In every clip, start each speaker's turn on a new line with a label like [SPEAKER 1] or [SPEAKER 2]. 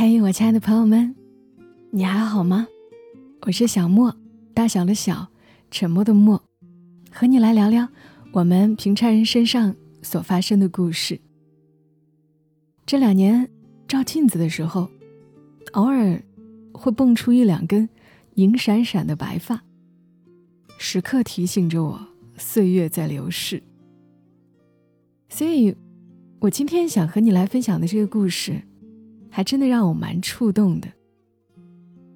[SPEAKER 1] 嘿，我亲爱的朋友们，你还好吗？我是小莫，大小的小，沉默的默，和你来聊聊我们平常人身上所发生的故事。这两年照镜子的时候，偶尔会蹦出一两根银闪闪的白发，时刻提醒着我岁月在流逝。所以，我今天想和你来分享的这个故事，还真的让我蛮触动的。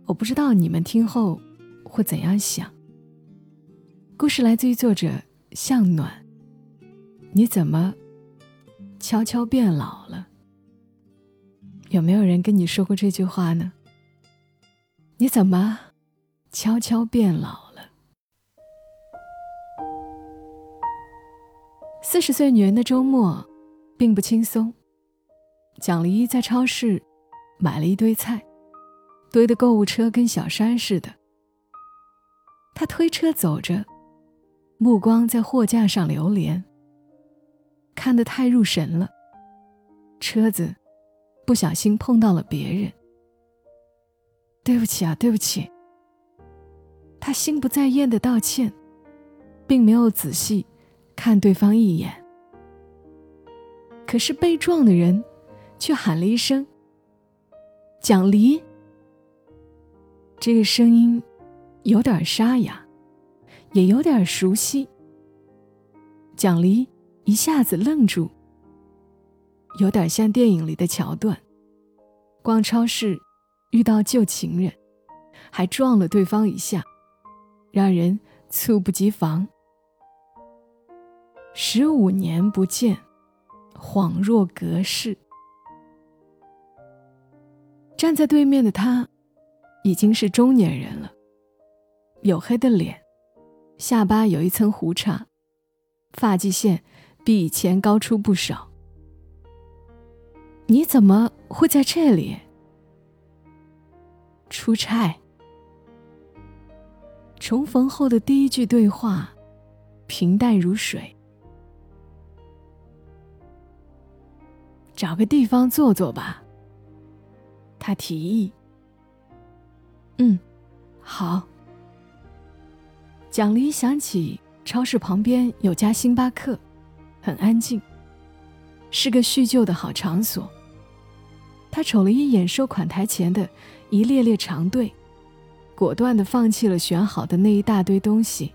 [SPEAKER 1] 我不知道你们听后会怎样想。故事来自于作者向暖。你怎么悄悄变老了？有没有人跟你说过这句话呢？你怎么悄悄变老了？四十岁女人的周末并不轻松。蒋黎在超市买了一堆菜，堆的购物车跟小山似的。他推车走着，目光在货架上流连，看得太入神了。车子不小心碰到了别人。对不起啊，对不起。他心不在焉的道歉，并没有仔细看对方一眼。可是被撞的人却喊了一声：“蒋离。”这个声音有点沙哑，也有点熟悉。蒋离一下子愣住，有点像电影里的桥段，逛超市。遇到旧情人，还撞了对方一下，让人猝不及防。十五年不见，恍若隔世。站在对面的他，已经是中年人了，黝黑的脸，下巴有一层胡茬，发际线比以前高出不少。你怎么会在这里？出差。重逢后的第一句对话，平淡如水。找个地方坐坐吧。他提议。嗯，好。蒋离想起超市旁边有家星巴克，很安静，是个叙旧的好场所。他瞅了一眼收款台前的。一列列长队，果断的放弃了选好的那一大堆东西。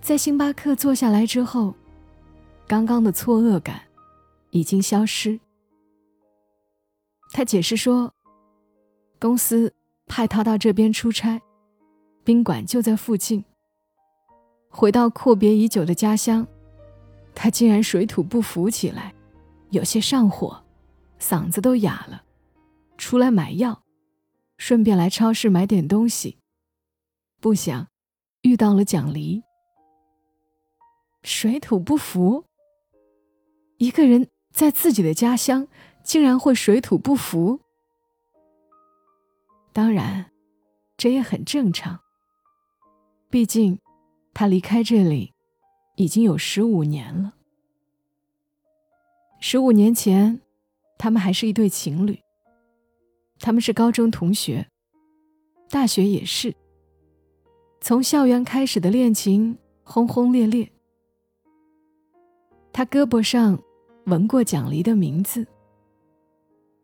[SPEAKER 1] 在星巴克坐下来之后，刚刚的错愕感已经消失。他解释说，公司派他到这边出差，宾馆就在附近。回到阔别已久的家乡，他竟然水土不服起来，有些上火，嗓子都哑了。出来买药，顺便来超市买点东西。不想遇到了蒋黎，水土不服。一个人在自己的家乡，竟然会水土不服。当然，这也很正常。毕竟，他离开这里已经有十五年了。十五年前，他们还是一对情侣。他们是高中同学，大学也是。从校园开始的恋情轰轰烈烈。他胳膊上纹过蒋离的名字。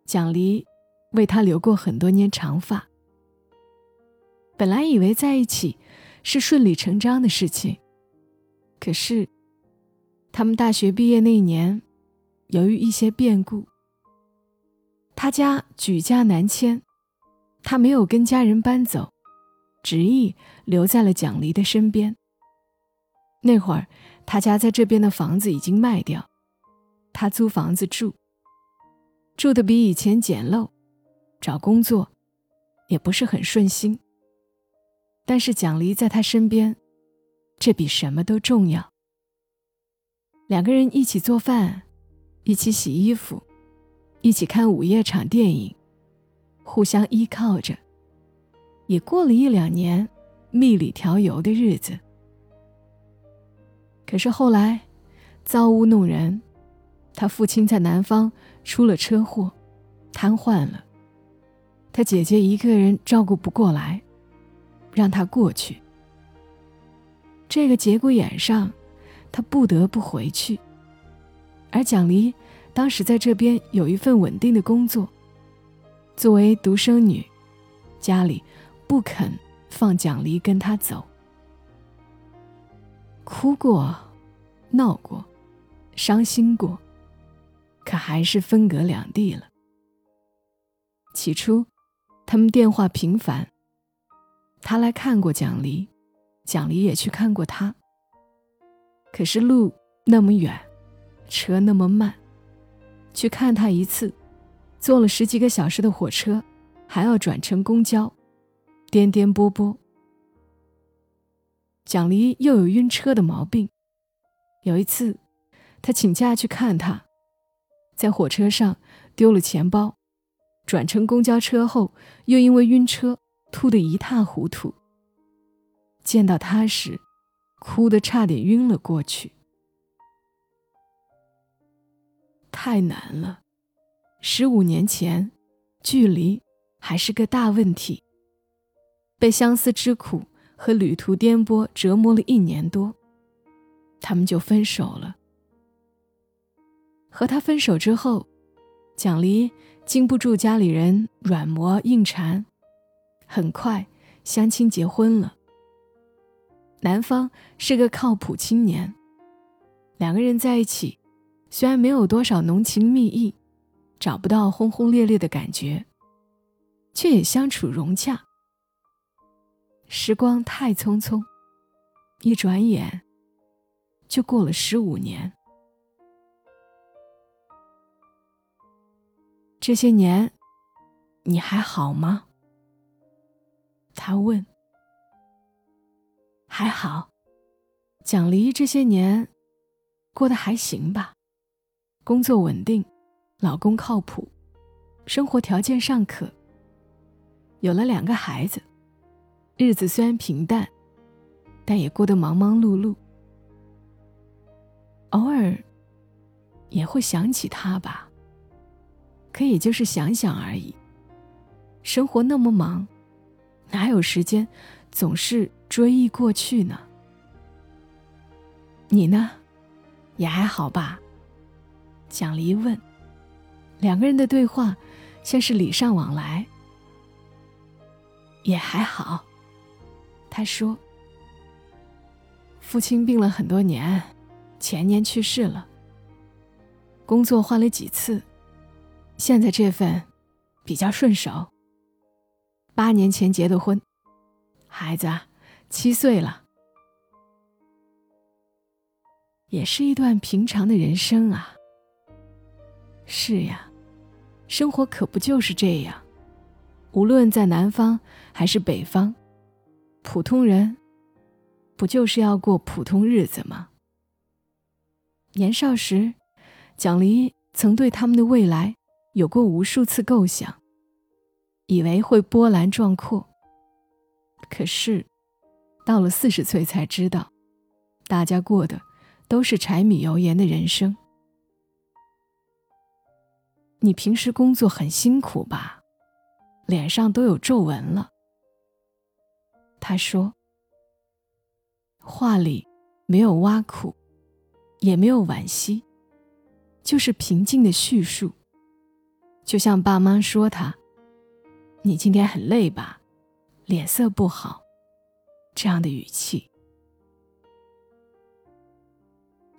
[SPEAKER 1] 蒋离为他留过很多年长发。本来以为在一起是顺理成章的事情，可是，他们大学毕业那年，由于一些变故。他家举家南迁，他没有跟家人搬走，执意留在了蒋离的身边。那会儿，他家在这边的房子已经卖掉，他租房子住，住的比以前简陋，找工作也不是很顺心。但是蒋离在他身边，这比什么都重要。两个人一起做饭，一起洗衣服。一起看午夜场电影，互相依靠着，也过了一两年蜜里调油的日子。可是后来，造物弄人，他父亲在南方出了车祸，瘫痪了，他姐姐一个人照顾不过来，让他过去。这个节骨眼上，他不得不回去。而蒋离当时在这边有一份稳定的工作，作为独生女，家里不肯放蒋离跟他走。哭过，闹过，伤心过，可还是分隔两地了。起初，他们电话频繁，他来看过蒋离。蒋离也去看过他，可是路那么远，车那么慢，去看他一次，坐了十几个小时的火车，还要转乘公交，颠颠簸簸。蒋离又有晕车的毛病，有一次，他请假去看他，在火车上丢了钱包，转乘公交车后又因为晕车吐得一塌糊涂。见到他时，哭得差点晕了过去。太难了，十五年前，距离还是个大问题。被相思之苦和旅途颠簸折磨了一年多，他们就分手了。和他分手之后，蒋离经不住家里人软磨硬缠，很快相亲结婚了。男方是个靠谱青年，两个人在一起，虽然没有多少浓情蜜意，找不到轰轰烈烈的感觉，却也相处融洽。时光太匆匆，一转眼就过了十五年。这些年，你还好吗？他问。还好，蒋离这些年过得还行吧，工作稳定，老公靠谱，生活条件尚可。有了两个孩子，日子虽然平淡，但也过得忙忙碌碌。偶尔也会想起他吧，可也就是想想而已。生活那么忙，哪有时间总是？追忆过去呢？你呢，也还好吧？蒋离问。两个人的对话像是礼尚往来。也还好，他说。父亲病了很多年，前年去世了。工作换了几次，现在这份比较顺手。八年前结的婚，孩子啊。七岁了，也是一段平常的人生啊。是呀，生活可不就是这样？无论在南方还是北方，普通人不就是要过普通日子吗？年少时，蒋离曾对他们的未来有过无数次构想，以为会波澜壮阔。可是。到了四十岁才知道，大家过的都是柴米油盐的人生。你平时工作很辛苦吧？脸上都有皱纹了。他说，话里没有挖苦，也没有惋惜，就是平静的叙述，就像爸妈说他：“你今天很累吧？脸色不好。”这样的语气，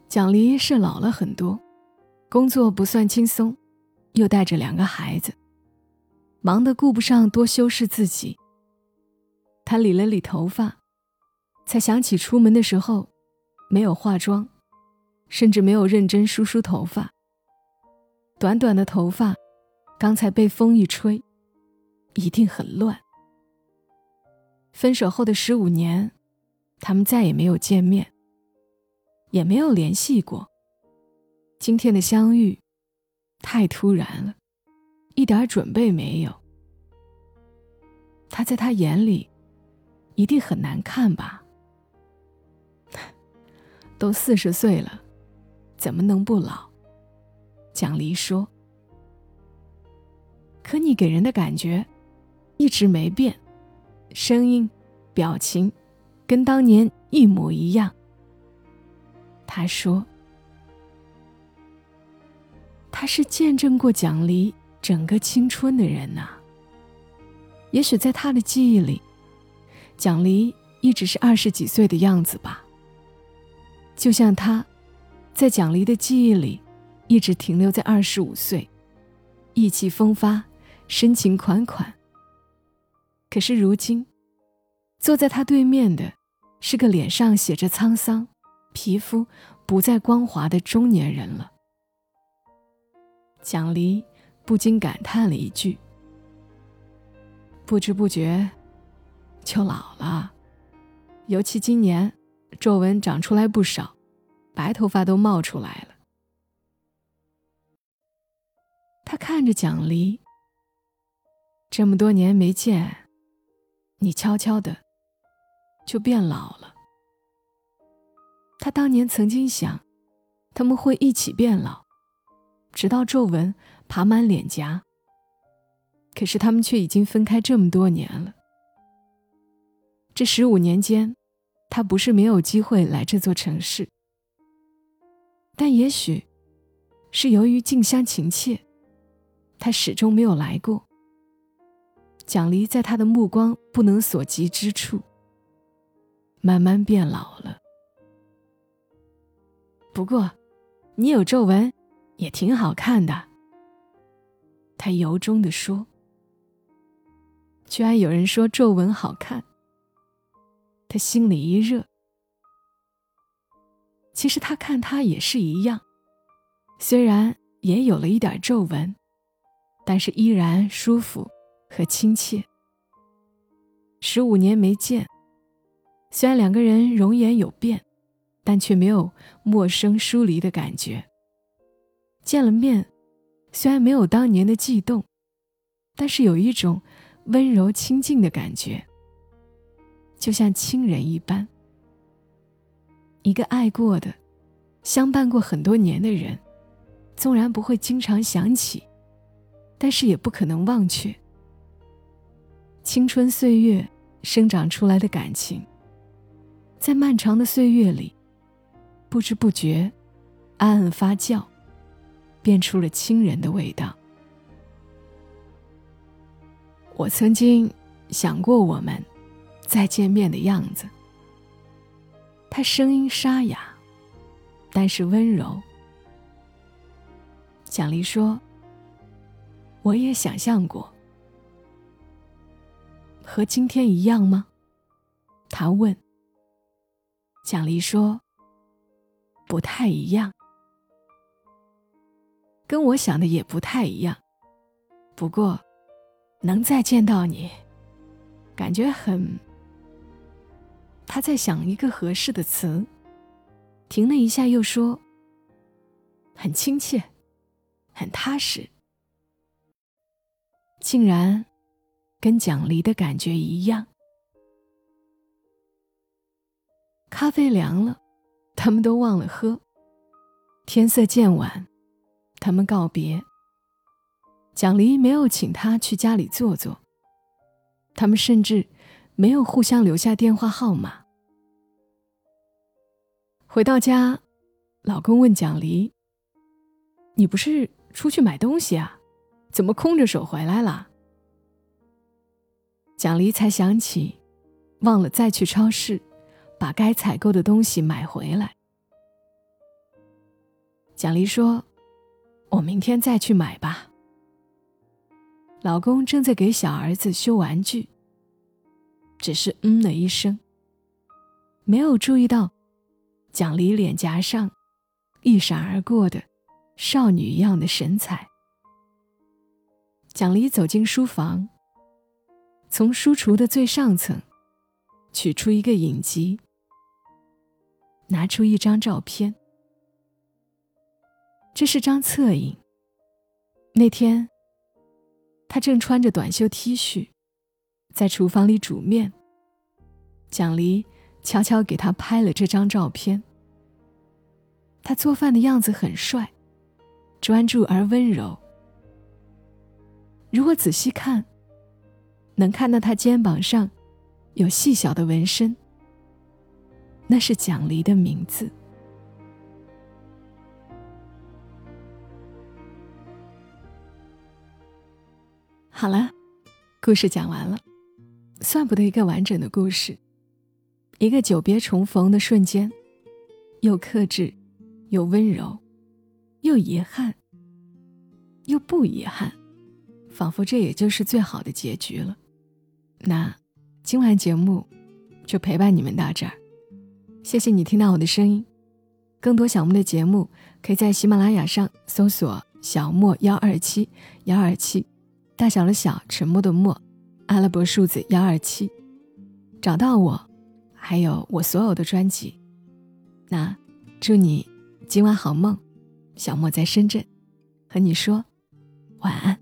[SPEAKER 1] 蒋离是老了很多，工作不算轻松，又带着两个孩子，忙得顾不上多修饰自己。他理了理头发，才想起出门的时候没有化妆，甚至没有认真梳梳头发。短短的头发，刚才被风一吹，一定很乱。分手后的十五年，他们再也没有见面，也没有联系过。今天的相遇，太突然了，一点准备没有。他在他眼里，一定很难看吧？都四十岁了，怎么能不老？蒋离说：“可你给人的感觉一直没变，声音、表情跟当年一模一样。他说：“他是见证过蒋离整个青春的人呐。也许在他的记忆里，蒋离一直是二十几岁的样子吧。就像他，在蒋离的记忆里，一直停留在二十五岁，意气风发。”深情款款。可是如今，坐在他对面的，是个脸上写着沧桑、皮肤不再光滑的中年人了。蒋离不禁感叹了一句：“不知不觉，就老了。尤其今年，皱纹长出来不少，白头发都冒出来了。”他看着蒋离。这么多年没见，你悄悄的就变老了。他当年曾经想，他们会一起变老，直到皱纹爬满脸颊。可是他们却已经分开这么多年了。这十五年间，他不是没有机会来这座城市，但也许是由于近乡情怯，他始终没有来过。蒋离在他的目光不能所及之处，慢慢变老了。不过，你有皱纹，也挺好看的。他由衷的说。居然有人说皱纹好看，他心里一热。其实他看他也是一样，虽然也有了一点皱纹，但是依然舒服。和亲切。十五年没见，虽然两个人容颜有变，但却没有陌生疏离的感觉。见了面，虽然没有当年的悸动，但是有一种温柔亲近的感觉，就像亲人一般。一个爱过的、相伴过很多年的人，纵然不会经常想起，但是也不可能忘却。青春岁月生长出来的感情，在漫长的岁月里，不知不觉，暗暗发酵，变出了亲人的味道。我曾经想过我们再见面的样子。他声音沙哑，但是温柔。蒋丽说：“我也想象过。”和今天一样吗？他问。蒋离说：“不太一样，跟我想的也不太一样。不过，能再见到你，感觉很……”他在想一个合适的词，停了一下，又说：“很亲切，很踏实，竟然。”跟蒋离的感觉一样。咖啡凉了，他们都忘了喝。天色渐晚，他们告别。蒋离没有请他去家里坐坐，他们甚至没有互相留下电话号码。回到家，老公问蒋离：“你不是出去买东西啊？怎么空着手回来了？”蒋离才想起，忘了再去超市，把该采购的东西买回来。蒋离说：“我明天再去买吧。”老公正在给小儿子修玩具，只是嗯了一声，没有注意到蒋离脸颊上一闪而过的少女一样的神采。蒋离走进书房。从书橱的最上层取出一个影集，拿出一张照片。这是张侧影。那天，他正穿着短袖 T 恤，在厨房里煮面。蒋离悄悄给他拍了这张照片。他做饭的样子很帅，专注而温柔。如果仔细看，能看到他肩膀上有细小的纹身，那是蒋离的名字。好了，故事讲完了，算不得一个完整的故事，一个久别重逢的瞬间，又克制，又温柔，又遗憾，又不遗憾。仿佛这也就是最好的结局了。那今晚节目就陪伴你们到这儿，谢谢你听到我的声音。更多小莫的节目，可以在喜马拉雅上搜索“小莫幺二七幺二七”，大小的小，沉默的默，阿拉伯数字幺二七，找到我，还有我所有的专辑。那祝你今晚好梦，小莫在深圳和你说晚安。